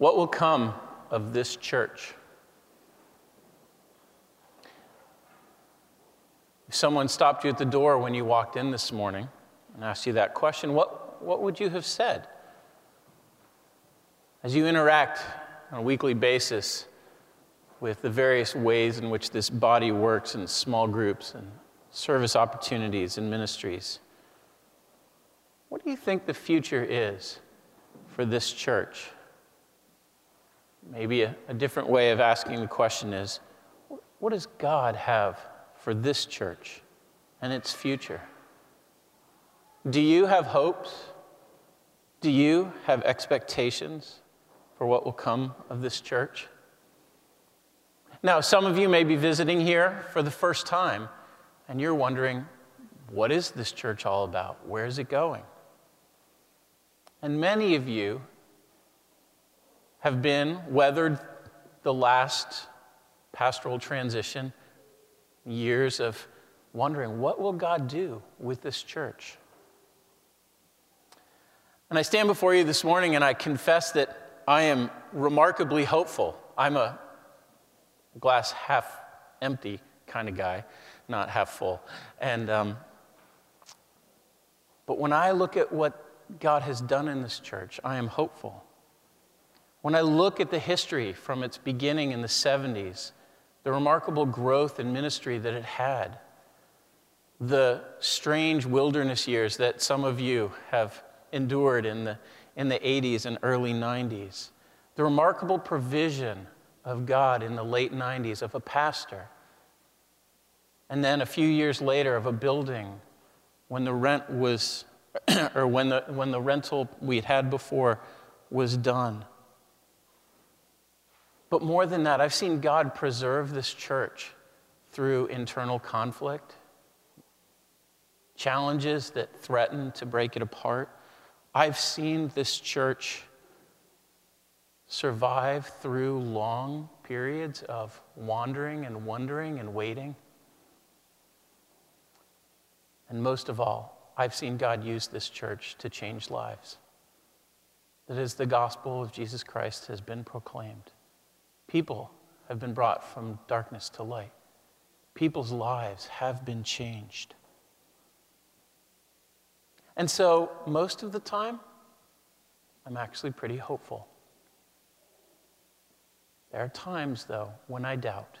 What will come of this church? If someone stopped you at the door when you walked in this morning and asked you that question, what, what would you have said? As you interact on a weekly basis with the various ways in which this body works in small groups and service opportunities and ministries, what do you think the future is for this church? Maybe a, a different way of asking the question is what does God have for this church and its future? Do you have hopes? Do you have expectations for what will come of this church? Now, some of you may be visiting here for the first time, and you're wondering, what is this church all about? Where is it going? And many of you have been, weathered the last pastoral transition, years of wondering, what will God do with this church? And I stand before you this morning and I confess that I am remarkably hopeful. I'm a glass half empty kind of guy, not half full. And, um, but when I look at what God has done in this church, I am hopeful. When I look at the history from its beginning in the 70s, the remarkable growth in ministry that it had, the strange wilderness years that some of you have endured in the, in the 80s and early 90s, the remarkable provision of God in the late 90s of a pastor, and then a few years later of a building when the rent was, or when the, when the rental we had had before was done. But more than that, I've seen God preserve this church through internal conflict, challenges that threaten to break it apart. I've seen this church survive through long periods of wandering and wondering and waiting. And most of all, I've seen God use this church to change lives. That is, the gospel of Jesus Christ has been proclaimed, People have been brought from darkness to light. People's lives have been changed. And so, most of the time, I'm actually pretty hopeful. There are times, though, when I doubt.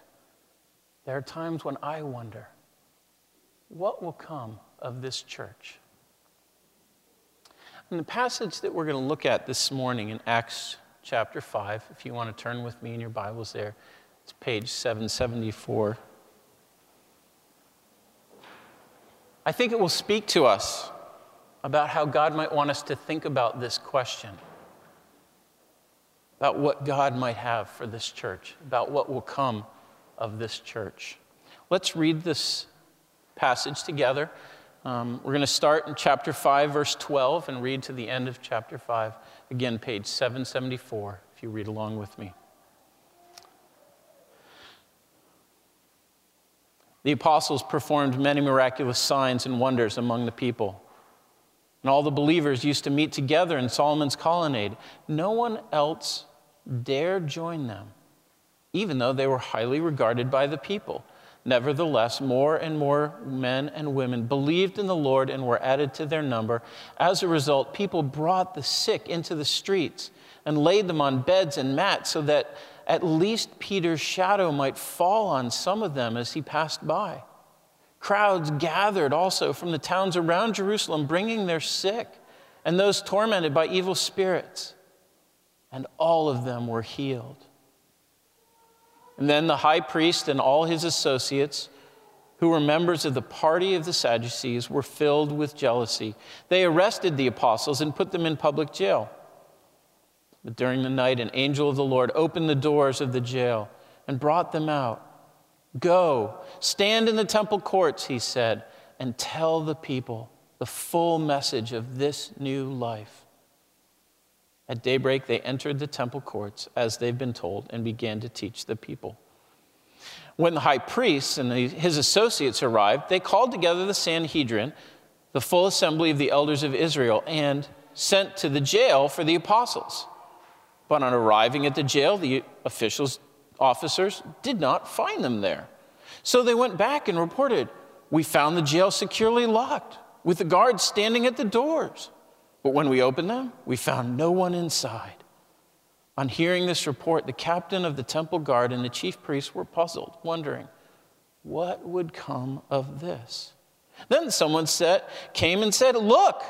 There are times when I wonder what will come of this church? And the passage that we're going to look at this morning in Acts chapter 5. If you want to turn with me in your Bibles there, it's page 774. I think it will speak to us about how God might want us to think about this question about what God might have for this church, about what will come of this church. Let's read this passage together. Um, we're going to start in chapter 5, verse 12, and read to the end of chapter 5. Again, page 774, if you read along with me. The apostles performed many miraculous signs and wonders among the people. And all the believers used to meet together in Solomon's colonnade. No one else dared join them, even though they were highly regarded by the people. Nevertheless, more and more men and women believed in the Lord and were added to their number. As a result, people brought the sick into the streets and laid them on beds and mats so that at least Peter's shadow might fall on some of them as he passed by. Crowds gathered also from the towns around Jerusalem, bringing their sick and those tormented by evil spirits, and all of them were healed. And then the high priest and all his associates, who were members of the party of the Sadducees, were filled with jealousy. They arrested the apostles and put them in public jail. But during the night, an angel of the Lord opened the doors of the jail and brought them out. Go, stand in the temple courts, he said, and tell the people the full message of this new life. At daybreak, they entered the temple courts as they've been told and began to teach the people. When the high priest and his associates arrived, they called together the Sanhedrin, the full assembly of the elders of Israel, and sent to the jail for the apostles. But on arriving at the jail, the officials, officers did not find them there. So they went back and reported, We found the jail securely locked, with the guards standing at the doors. But when we opened them, we found no one inside. On hearing this report, the captain of the temple guard and the chief priests were puzzled, wondering, What would come of this? Then someone said, came and said, Look,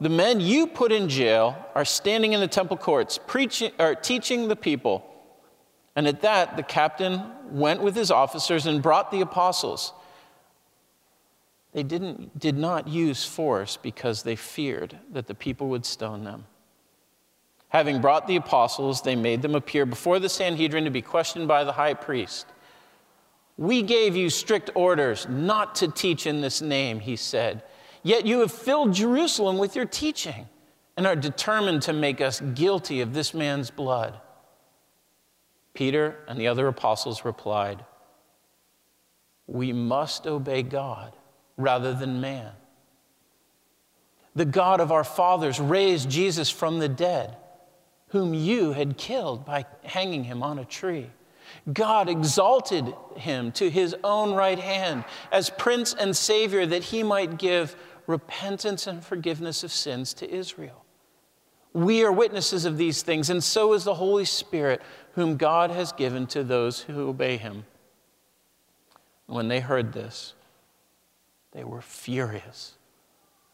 the men you put in jail are standing in the temple courts, preaching or teaching the people. And at that, the captain went with his officers and brought the apostles. They didn't, did not use force because they feared that the people would stone them. Having brought the apostles, they made them appear before the Sanhedrin to be questioned by the high priest. We gave you strict orders not to teach in this name, he said. Yet you have filled Jerusalem with your teaching and are determined to make us guilty of this man's blood. Peter and the other apostles replied, We must obey God rather than man. The God of our fathers raised Jesus from the dead, whom you had killed by hanging him on a tree. God exalted him to his own right hand as Prince and Savior that he might give repentance and forgiveness of sins to Israel. We are witnesses of these things, and so is the Holy Spirit, whom God has given to those who obey him. When they heard this, they were furious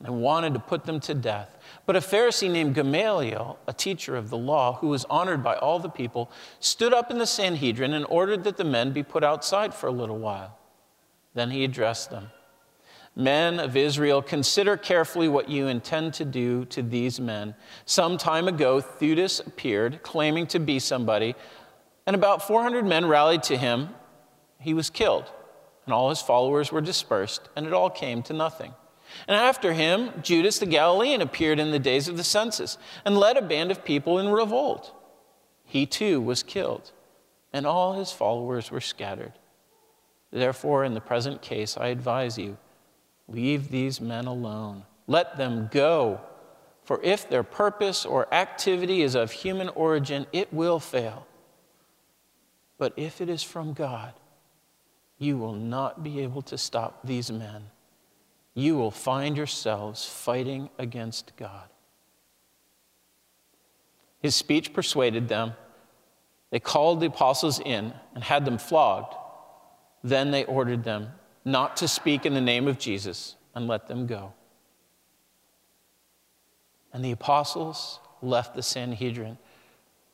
and wanted to put them to death. But a Pharisee named Gamaliel, a teacher of the law, who was honored by all the people, stood up in the Sanhedrin and ordered that the men be put outside for a little while. Then he addressed them Men of Israel, consider carefully what you intend to do to these men. Some time ago, Theudas appeared, claiming to be somebody, and about 400 men rallied to him. He was killed, and all his followers were dispersed, and it all came to nothing. And after him, Judas the Galilean appeared in the days of the census and led a band of people in revolt. He too was killed, and all his followers were scattered. Therefore, in the present case, I advise you leave these men alone. Let them go. For if their purpose or activity is of human origin, it will fail. But if it is from God, you will not be able to stop these men you will find yourselves fighting against God. His speech persuaded them. They called the apostles in and had them flogged. Then they ordered them not to speak in the name of Jesus and let them go. And the apostles left the Sanhedrin,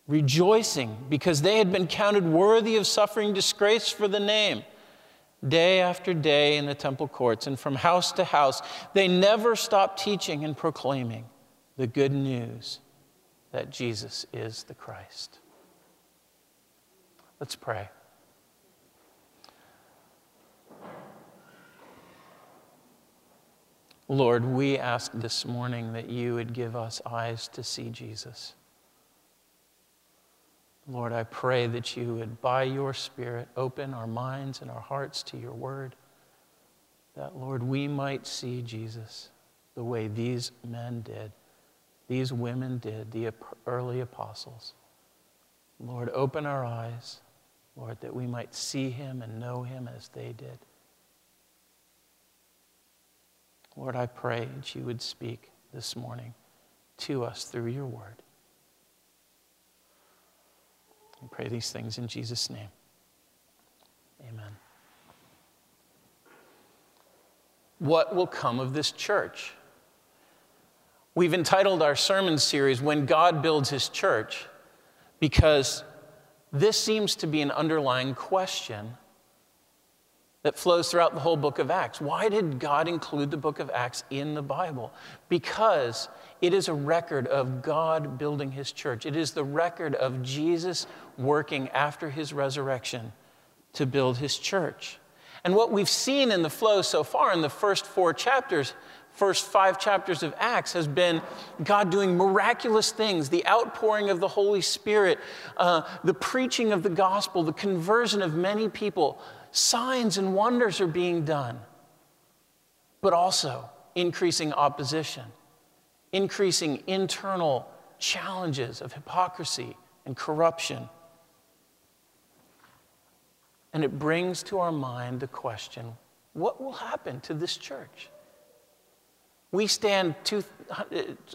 rejoicing because they had been counted worthy of suffering disgrace for the name day after day in the temple courts and from house to house. They never stopped teaching and proclaiming the good news that Jesus is the Christ. Let's pray. Lord, we ask this morning that you would give us eyes to see Jesus. Lord, I pray that you would, by your Spirit, open our minds and our hearts to your word, that, Lord, we might see Jesus the way these men did, these women did, the early apostles. Lord, open our eyes, Lord, that we might see him and know him as they did. Lord, I pray that you would speak this morning to us through your word. We pray these things in Jesus' name. Amen. What will come of this church? We've entitled our sermon series, When God Builds His Church, because this seems to be an underlying question that flows throughout the whole book of Acts. Why did God include the book of Acts in the Bible? Because it is a record of God building his church. It is the record of Jesus working after his resurrection to build his church. And what we've seen in the flow so far in the first four chapters, first five chapters of Acts, has been God doing miraculous things the outpouring of the Holy Spirit, uh, the preaching of the gospel, the conversion of many people. Signs and wonders are being done, but also increasing opposition increasing internal challenges of hypocrisy and corruption. And it brings to our mind the question what will happen to this church? We stand two,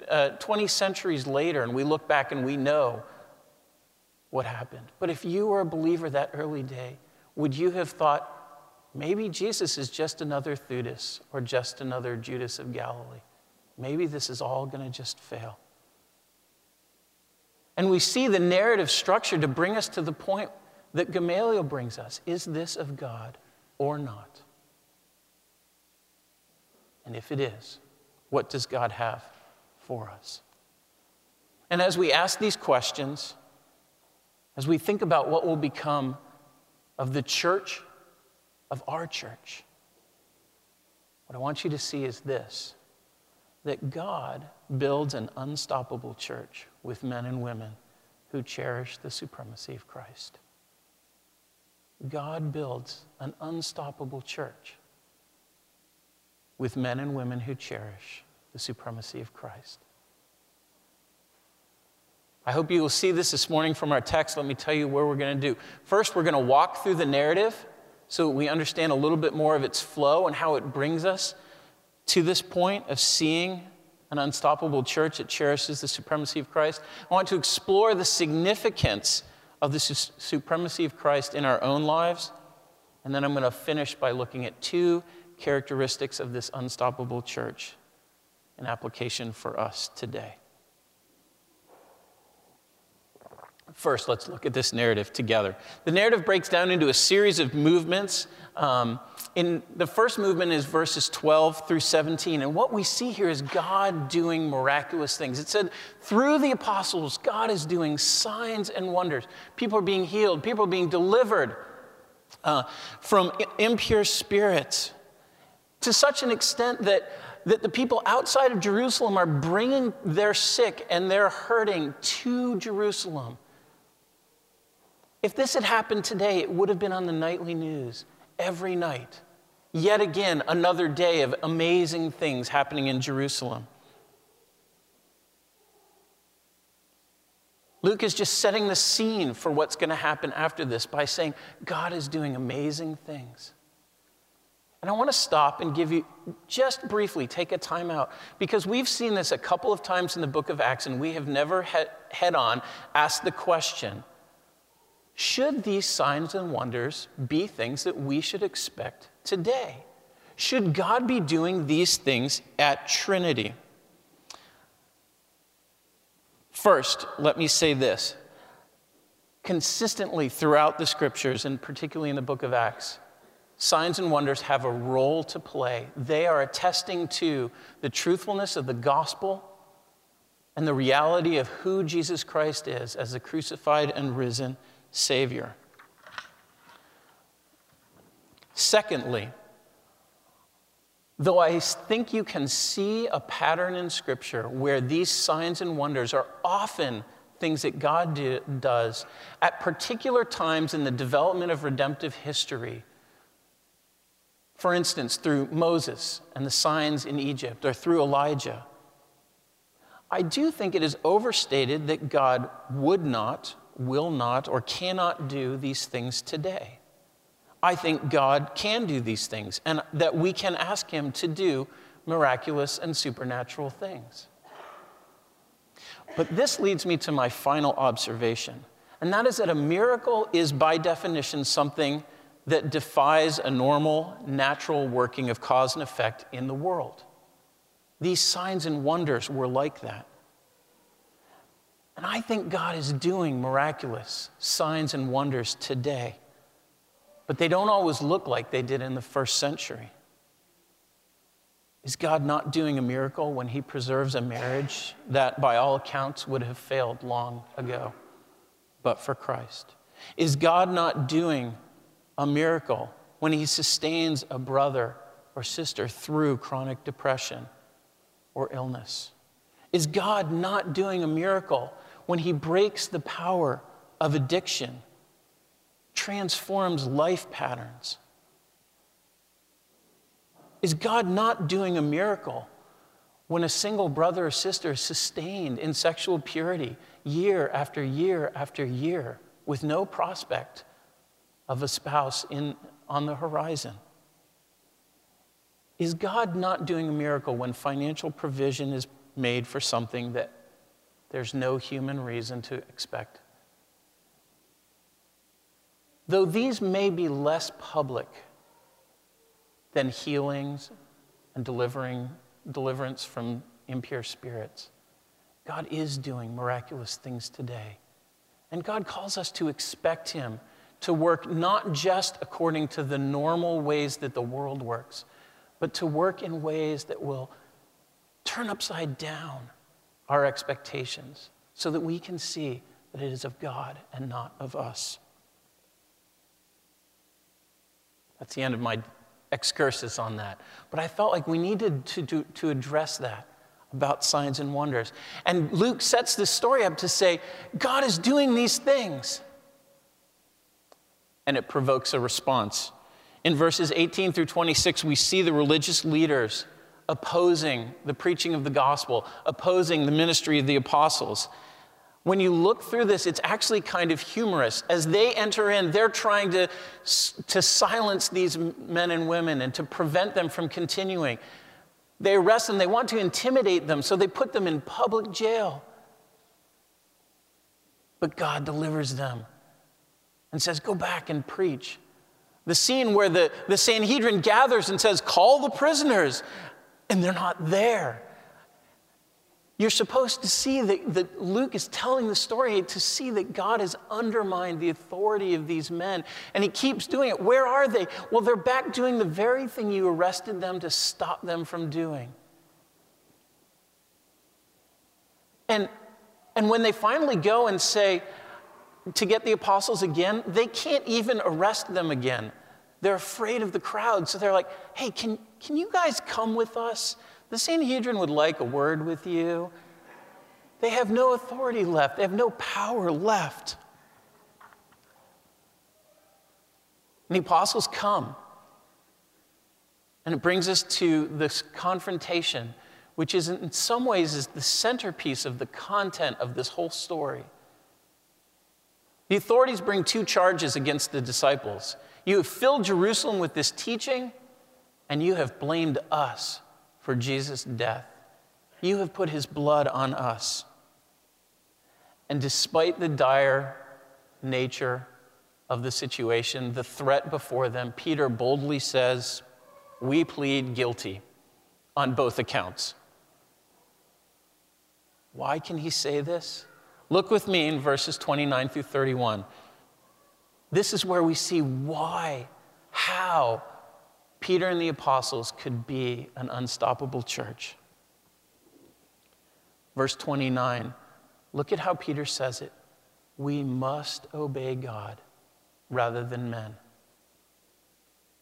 uh, 20 centuries later and we look back and we know what happened. But if you were a believer that early day, would you have thought maybe Jesus is just another Theudas or just another Judas of Galilee? Maybe this is all going to just fail. And we see the narrative structure to bring us to the point that Gamaliel brings us. Is this of God or not? And if it is, what does God have for us? And as we ask these questions, as we think about what will become of the church, of our church, what I want you to see is this that God builds an unstoppable church with men and women who cherish the supremacy of Christ. God builds an unstoppable church with men and women who cherish the supremacy of Christ. I hope you will see this this morning from our text. Let me tell you where we're going to do. First, we're going to walk through the narrative so we understand a little bit more of its flow and how it brings us to this point of seeing an unstoppable church that cherishes the supremacy of Christ. I want to explore the significance of the su- supremacy of Christ in our own lives. And then I'm going to finish by looking at two characteristics of this unstoppable church in application for us today. First, let's look at this narrative together. The narrative breaks down into a series of movements. Um, in the first movement is verses 12 through 17, and what we see here is God doing miraculous things. It said, through the apostles, God is doing signs and wonders. People are being healed, people are being delivered uh, from impure spirits to such an extent that that the people outside of Jerusalem are bringing their sick and their hurting to Jerusalem. If this had happened today, it would have been on the nightly news every night. Yet again, another day of amazing things happening in Jerusalem. Luke is just setting the scene for what's going to happen after this by saying, God is doing amazing things. And I want to stop and give you, just briefly, take a time out, because we've seen this a couple of times in the book of Acts, and we have never head on asked the question should these signs and wonders be things that we should expect today? Should God be doing these things at Trinity? First, let me say this. Consistently throughout the scriptures, and particularly in the book of Acts, signs and wonders have a role to play. They are attesting to the truthfulness of the gospel and the reality of who Jesus Christ is as the crucified and risen Savior. Secondly, though I think you can see a pattern in Scripture where these signs and wonders are often things that God do, does at particular times in the development of redemptive history. For instance, through Moses and the signs in Egypt, or through Elijah. I do think it is overstated that God would not will not or cannot do these things today. I think God can do these things and that we can ask Him to do miraculous and supernatural things. But this leads me to my final observation, and that is that a miracle is by definition something that defies a normal, natural working of cause and effect in the world. These signs and wonders were like that. And I think God is doing miraculous signs and wonders today. But they don't always look like they did in the first century. Is God not doing a miracle when He preserves a marriage that, by all accounts, would have failed long ago, but for Christ? Is God not doing a miracle when He sustains a brother or sister through chronic depression or illness? Is God not doing a miracle when he breaks the power of addiction, transforms life patterns? Is God not doing a miracle When a single brother or sister is sustained in sexual purity year after year after year with no prospect of a spouse in, on the horizon. Is God not doing a miracle when financial provision is made for something that there's no human reason to expect? Though these may be less public than healings and delivering, deliverance from impure spirits, God is doing miraculous things today. And God calls us to expect Him to work not just according to the normal ways that the world works, but to work in ways that will turn upside down our expectations so that we can see that it is of God and not of us. That's the end of my excursus on that. But I felt like we needed to, to, to address that about signs and wonders. And Luke sets this story up to say, God is doing these things. And it provokes a response. In verses 18 through 26, we see the religious leaders opposing the preaching of the gospel, opposing the ministry of the apostles. When you look through this, it's actually kind of humorous. As they enter in, they're trying to, to silence these men and women and to prevent them from continuing. They arrest them, they want to intimidate them, so they put them in public jail. But God delivers them and says, Go back and preach. The scene where the, the Sanhedrin gathers and says, Call the prisoners, and they're not there. You're supposed to see that, that, Luke is telling the story to see that God has undermined the authority of these men. And he keeps doing it. Where are they? Well, they're back doing the very thing you arrested them to stop them from doing. And, and when they finally go and say, to get the apostles again, they can't even arrest them again. They're afraid of the crowd. So they're like, hey, can, can you guys come with us? The Sanhedrin would like a word with you. They have no authority left, they have no power left. And the apostles come. And it brings us to this confrontation, which is in some ways is the centerpiece of the content of this whole story. The authorities bring two charges against the disciples. You have filled Jerusalem with this teaching, and you have blamed us for Jesus' death. You have put his blood on us. And despite the dire nature of the situation, the threat before them, Peter boldly says, We plead guilty on both accounts. Why can he say this? Look with me in verses 29 through 31. This is where we see why, how Peter and the apostles could be an unstoppable church. Verse 29, look at how Peter says it. We must obey God rather than men.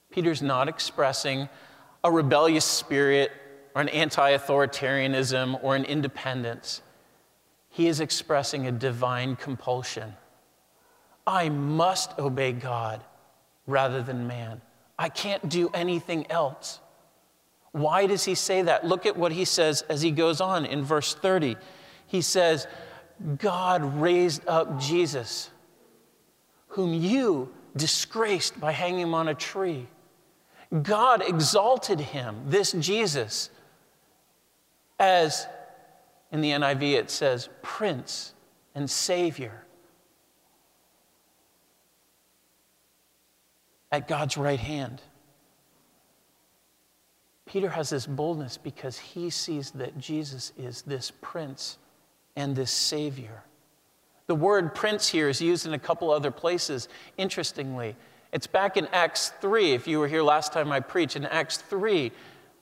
Peter's not expressing a rebellious spirit or an anti authoritarianism or an independence he is expressing a divine compulsion. I must obey God rather than man. I can't do anything else. Why does he say that? Look at what he says as he goes on in verse 30. He says, God raised up Jesus, whom you disgraced by hanging him on a tree. God exalted him, this Jesus, as in the NIV, it says Prince and Savior. At God's right hand. Peter has this boldness because he sees that Jesus is this Prince and this Savior. The word prince here is used in a couple other places, interestingly. It's back in Acts 3. If you were here last time I preached, in Acts 3,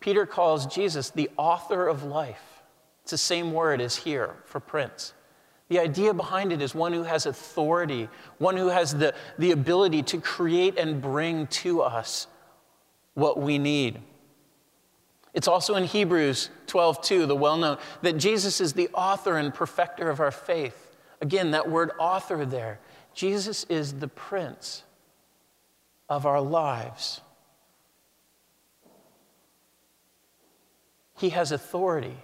Peter calls Jesus the author of life. It's the same word as here for prince. The idea behind it is one who has authority, one who has the, the ability to create and bring to us what we need. It's also in Hebrews 12, 2, the well known, that Jesus is the author and perfecter of our faith. Again, that word author there. Jesus is the prince of our lives. He has authority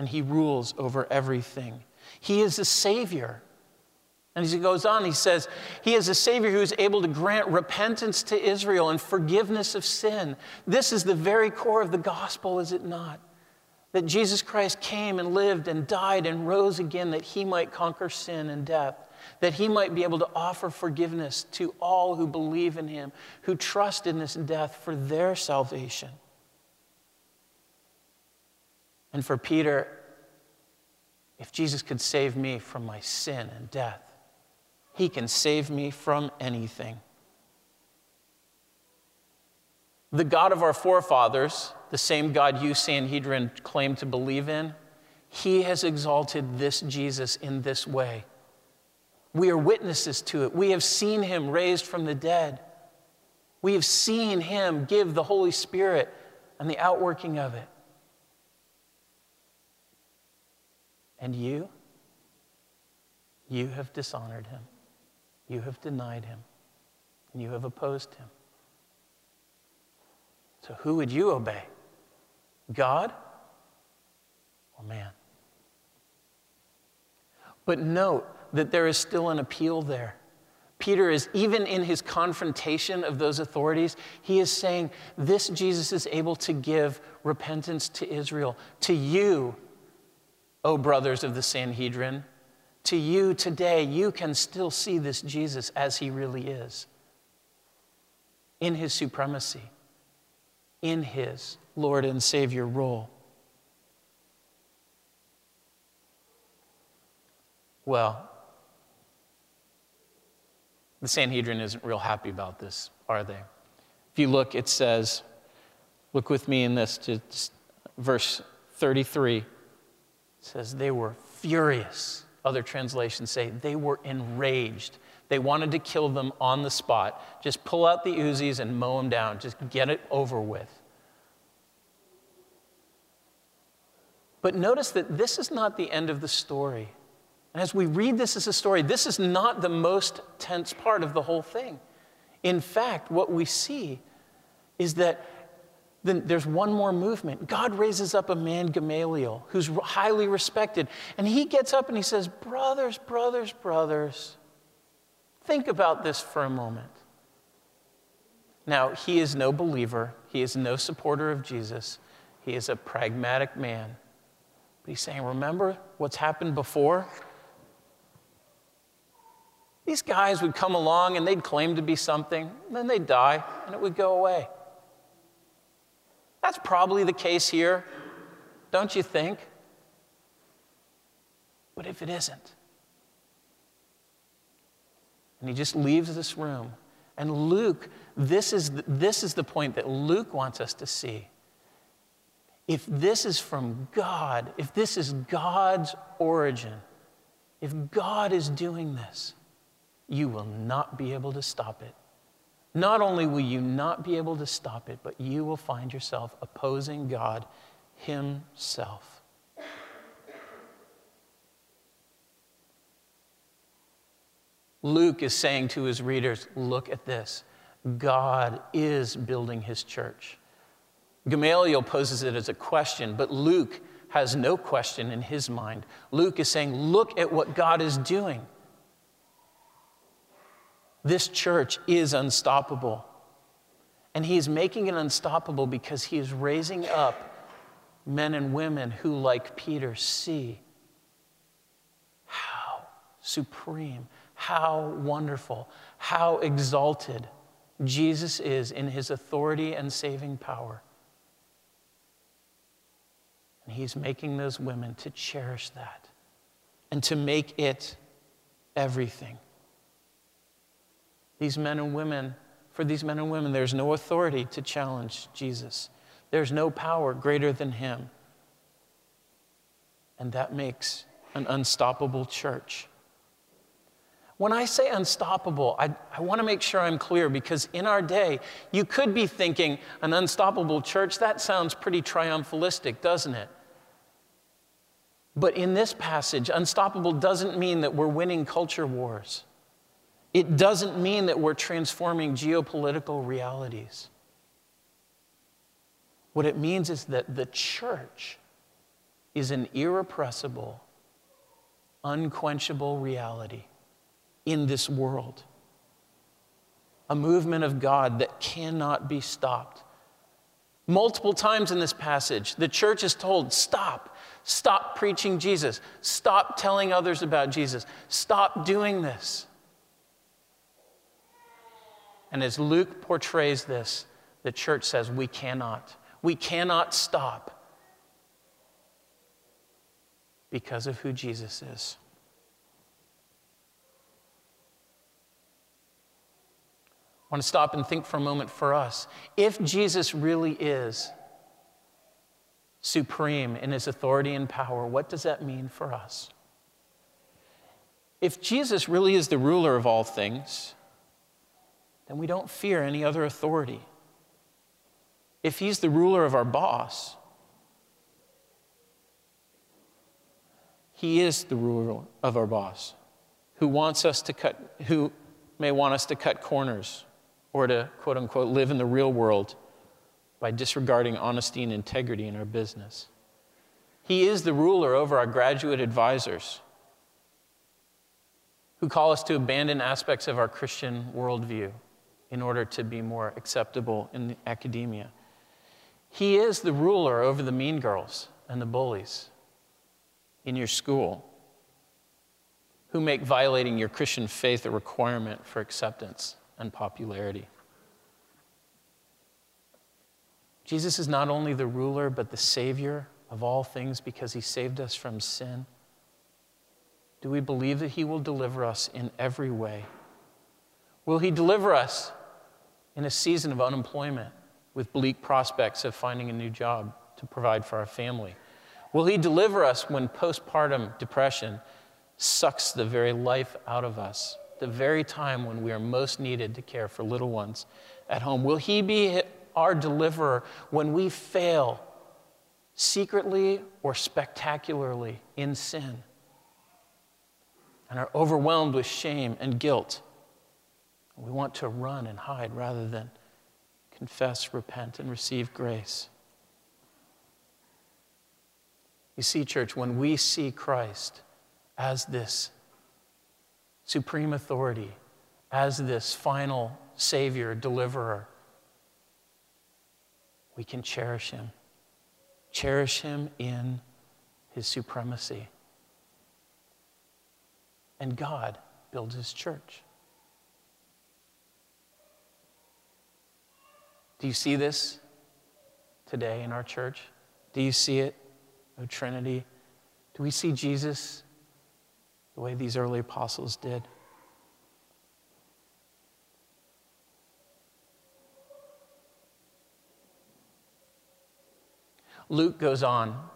and he rules over everything. He is a Savior. And as he goes on, he says, He is a Savior who is able to grant repentance to Israel and forgiveness of sin. This is the very core of the gospel, is it not? That Jesus Christ came and lived and died and rose again that he might conquer sin and death, that he might be able to offer forgiveness to all who believe in him, who trust in this death for their salvation. And for Peter, if Jesus could save me from my sin and death, he can save me from anything. The God of our forefathers, the same God you, Sanhedrin, claim to believe in, he has exalted this Jesus in this way. We are witnesses to it. We have seen him raised from the dead. We have seen him give the Holy Spirit and the outworking of it. And you, you have dishonored him. You have denied him, and you have opposed him. So, who would you obey? God or man? But note that there is still an appeal there. Peter is, even in his confrontation of those authorities, he is saying, This Jesus is able to give repentance to Israel. To you, O brothers of the Sanhedrin, to you today, you can still see this Jesus as he really is in his supremacy, in his Lord and Savior role. Well, the Sanhedrin isn't real happy about this, are they? If you look, it says, look with me in this to verse 33. Says, they were furious other translations say they were enraged. They wanted to kill them on the spot. Just pull out the Uzis and mow them down. Just get it over with. But notice that this is not the end of the story. And as we read this as a story, this is not the most tense part of the whole thing. In fact, what we see is that then there's one more movement. God raises up a man, Gamaliel, who's highly respected. And he gets up and he says, Brothers, brothers, brothers, think about this for a moment. Now, he is no believer, he is no supporter of Jesus, he is a pragmatic man. But he's saying, Remember what's happened before? These guys would come along and they'd claim to be something, then they'd die, and it would go away. That's probably the case here, don't you think? But if it isn't, and he just leaves this room, and Luke, this is, this is the point that Luke wants us to see. If this is from God, if this is God's origin, if God is doing this, you will not be able to stop it. Not only will you not be able to stop it, but you will find yourself opposing God Himself. Luke is saying to his readers, Look at this. God is building His church. Gamaliel poses it as a question, but Luke has no question in his mind. Luke is saying, Look at what God is doing. This church is unstoppable. And he is making it unstoppable because he is raising up men and women who, like Peter, see how supreme, how wonderful, how exalted Jesus is in his authority and saving power. And he's making those women to cherish that and to make it everything. These men and women, for these men and women, there's no authority to challenge Jesus. There's no power greater than him. And that makes an unstoppable church. When I say unstoppable, I, I want to make sure I'm clear because in our day, you could be thinking an unstoppable church, that sounds pretty triumphalistic, doesn't it? But in this passage, unstoppable doesn't mean that we're winning culture wars. It doesn't mean that we're transforming geopolitical realities. What it means is that the church is an irrepressible, unquenchable reality in this world. A movement of God that cannot be stopped. Multiple times in this passage, the church is told, stop, stop preaching Jesus, stop telling others about Jesus, stop doing this. And as Luke portrays this, the church says, we cannot. We cannot stop because of who Jesus is. I want to stop and think for a moment for us. If Jesus really is supreme in his authority and power, what does that mean for us? If Jesus really is the ruler of all things, then we don't fear any other authority. If he's the ruler of our boss, he is the ruler of our boss who wants us to cut, who may want us to cut corners or to quote unquote live in the real world by disregarding honesty and integrity in our business. He is the ruler over our graduate advisors who call us to abandon aspects of our Christian worldview in order to be more acceptable in academia. He is the ruler over the mean girls and the bullies in your school who make violating your Christian faith a requirement for acceptance and popularity. Jesus is not only the ruler, but the Savior of all things because he saved us from sin. Do we believe that he will deliver us in every way? Will he deliver us in a season of unemployment with bleak prospects of finding a new job to provide for our family? Will he deliver us when postpartum depression sucks the very life out of us? the very time when we are most needed to care for little ones at home? Will He be our deliverer when we fail secretly or spectacularly in sin and are overwhelmed with shame and guilt? We want to run and hide rather than confess, repent, and receive grace. You see, church, when we see Christ as this supreme authority as this final Savior, deliverer, we can cherish Him. Cherish Him in His supremacy. And God builds His church. Do you see this today in our church? Do you see it, O Trinity? Do we see Jesus the way these early apostles did. Luke goes on,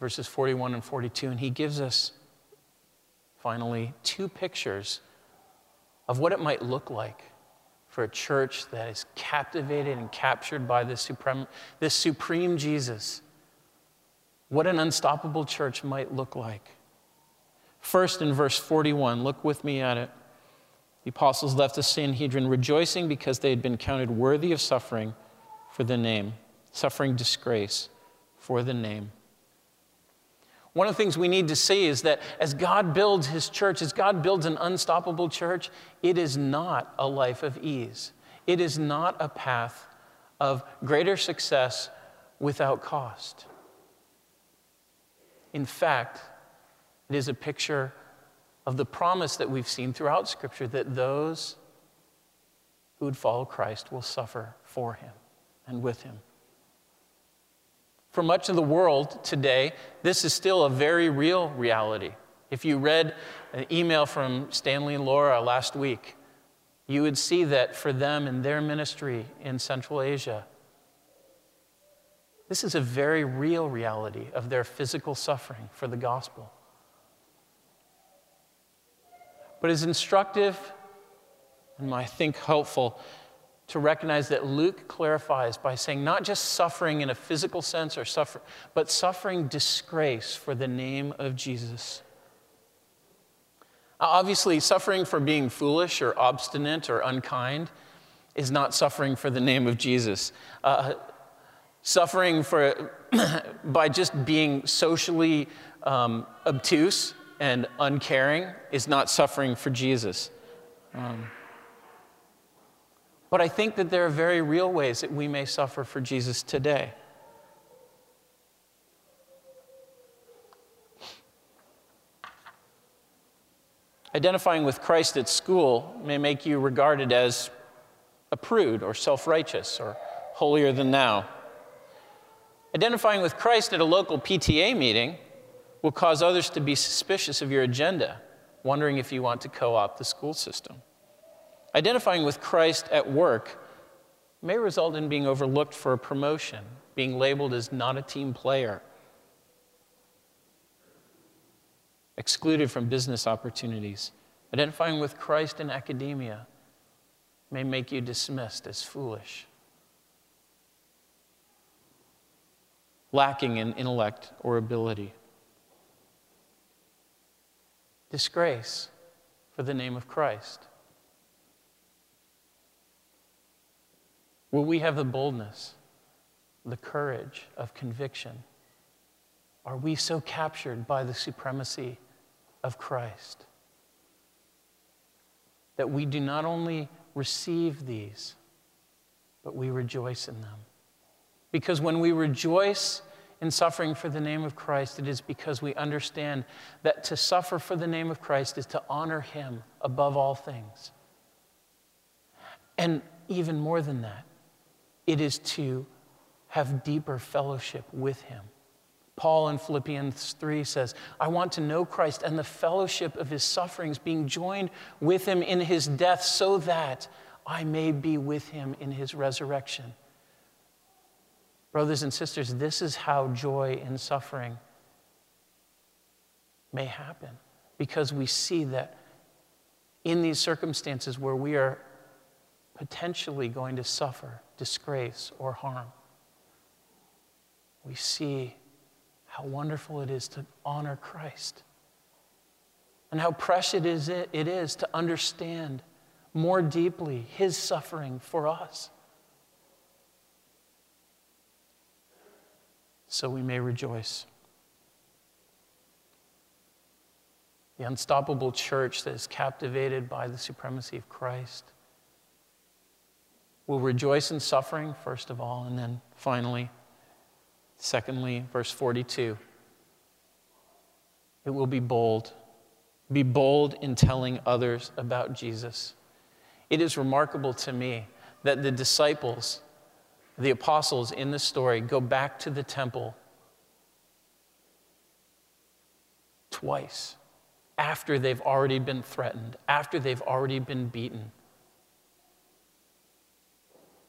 verses 41 and 42, and he gives us finally two pictures of what it might look like for a church that is captivated and captured by this supreme, this supreme Jesus. What an unstoppable church might look like. First, in verse 41, look with me at it. The apostles left the Sanhedrin rejoicing because they had been counted worthy of suffering for the name, suffering disgrace for the name. One of the things we need to see is that as God builds his church, as God builds an unstoppable church, it is not a life of ease. It is not a path of greater success without cost. In fact, it is a picture of the promise that we've seen throughout Scripture that those who would follow Christ will suffer for him and with him. For much of the world today, this is still a very real reality. If you read an email from Stanley and Laura last week, you would see that for them in their ministry in Central Asia, this is a very real reality of their physical suffering for the gospel. But it's instructive and I think helpful to recognize that Luke clarifies by saying not just suffering in a physical sense or suffer, but suffering disgrace for the name of Jesus. Obviously, suffering for being foolish or obstinate or unkind is not suffering for the name of Jesus. Uh, suffering for by just being socially um, obtuse and uncaring is not suffering for Jesus. Um, but I think that there are very real ways that we may suffer for Jesus today. Identifying with Christ at school may make you regarded as a prude or self righteous or holier than thou. Identifying with Christ at a local PTA meeting will cause others to be suspicious of your agenda, wondering if you want to co opt the school system. Identifying with Christ at work may result in being overlooked for a promotion, being labeled as not a team player, excluded from business opportunities. Identifying with Christ in academia may make you dismissed as foolish. lacking in intellect or ability. Disgrace for the name of Christ. Will we have the boldness, the courage of conviction? Are we so captured by the supremacy of Christ that we do not only receive these, but we rejoice in them? Because when we rejoice in suffering for the name of Christ, it is because we understand that to suffer for the name of Christ is to honor Him above all things. And even more than that, it is to have deeper fellowship with Him. Paul in Philippians 3 says, I want to know Christ and the fellowship of his sufferings, being joined with him in his death, so that I may be with him in his resurrection. Brothers and sisters, this is how joy in suffering may happen because we see that in these circumstances where we are potentially going to suffer disgrace or harm, we see how wonderful it is to honor Christ and how precious it is to understand more deeply his suffering for us. so we may rejoice. The unstoppable church that is captivated by the supremacy of Christ will rejoice in suffering, first of all, and then finally, secondly, verse 42. It will be bold. Be bold in telling others about Jesus. It is remarkable to me that the disciples the apostles in the story go back to the temple twice after they've already been threatened, after they've already been beaten,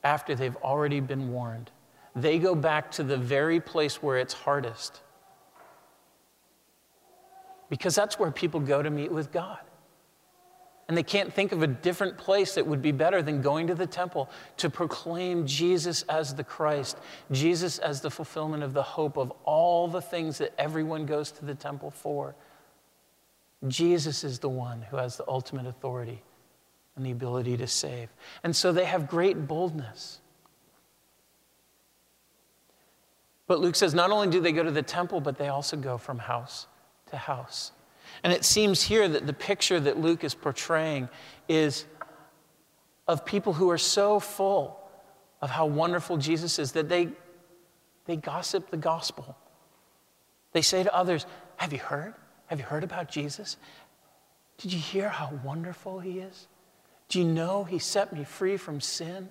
after they've already been warned. They go back to the very place where it's hardest. Because that's where people go to meet with God. And they can't think of a different place that would be better than going to the temple to proclaim Jesus as the Christ, Jesus as the fulfillment of the hope of all the things that everyone goes to the temple for. Jesus is the one who has the ultimate authority and the ability to save. And so they have great boldness. But Luke says not only do they go to the temple, but they also go from house to house. And it seems here that the picture that Luke is portraying is of people who are so full of how wonderful Jesus is that they, they gossip the gospel. They say to others, Have you heard? Have you heard about Jesus? Did you hear how wonderful he is? Do you know he set me free from sin?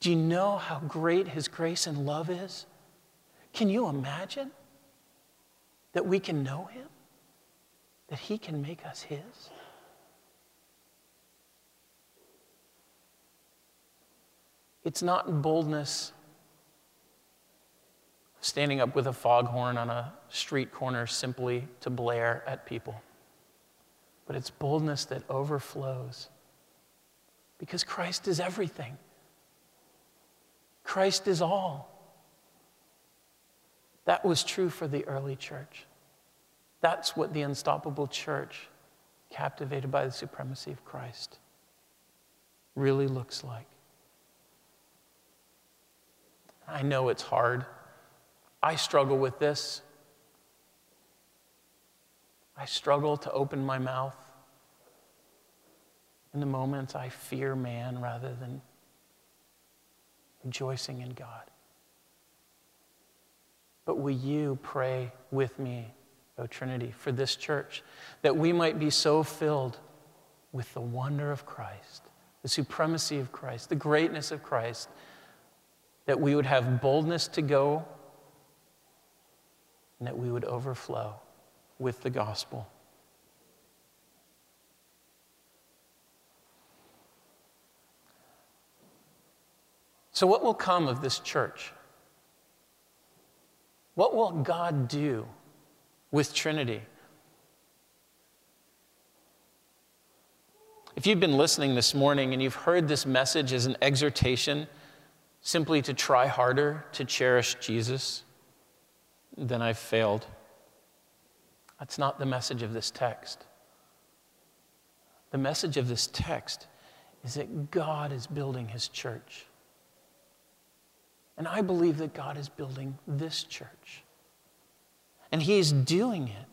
Do you know how great his grace and love is? Can you imagine that we can know him? that He can make us His? It's not boldness standing up with a foghorn on a street corner simply to blare at people, but it's boldness that overflows because Christ is everything. Christ is all. That was true for the early church. That's what the unstoppable church, captivated by the supremacy of Christ, really looks like. I know it's hard I struggle with this. I struggle to open my mouth. In the moments, I fear man rather than rejoicing in God. But will you pray with me, O Trinity, for this church, that we might be so filled with the wonder of Christ, the supremacy of Christ, the greatness of Christ, that we would have boldness to go and that we would overflow with the gospel. So, what will come of this church? What will God do with Trinity? If you've been listening this morning and you've heard this message as an exhortation simply to try harder to cherish Jesus, then I've failed. That's not the message of this text. The message of this text is that God is building his church. And I believe that God is building this church. And he is doing it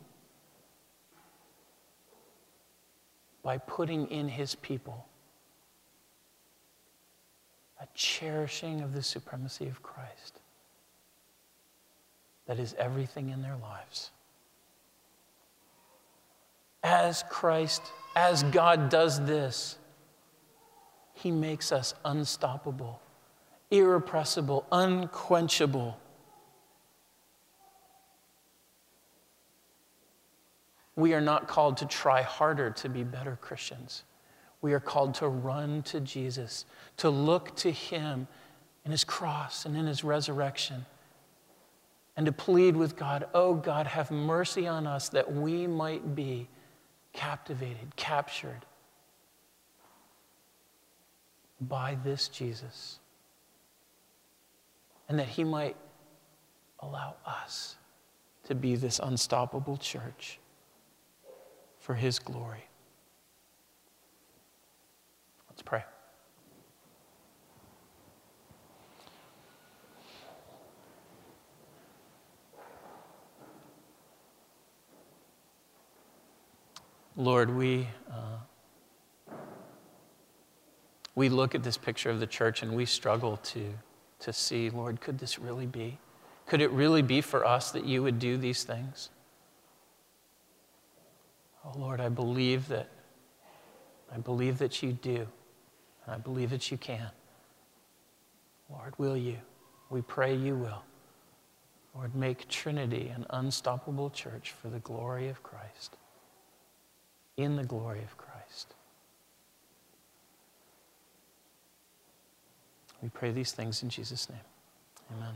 by putting in his people a cherishing of the supremacy of Christ that is everything in their lives. As Christ, as God does this, He makes us unstoppable, irrepressible, unquenchable. We are not called to try harder to be better Christians. We are called to run to Jesus, to look to Him in His cross and in His resurrection and to plead with God, oh God, have mercy on us that we might be captivated, captured by this Jesus. And that he might allow us to be this unstoppable church for his glory. Let's pray. Lord, we, uh, we look at this picture of the church and we struggle to, to see, Lord, could this really be? Could it really be for us that you would do these things? Oh, Lord, I believe that. I believe that you do. And I believe that you can. Lord, will you? We pray you will. Lord, make Trinity an unstoppable church for the glory of Christ in the glory of Christ. We pray these things in Jesus' name. Amen.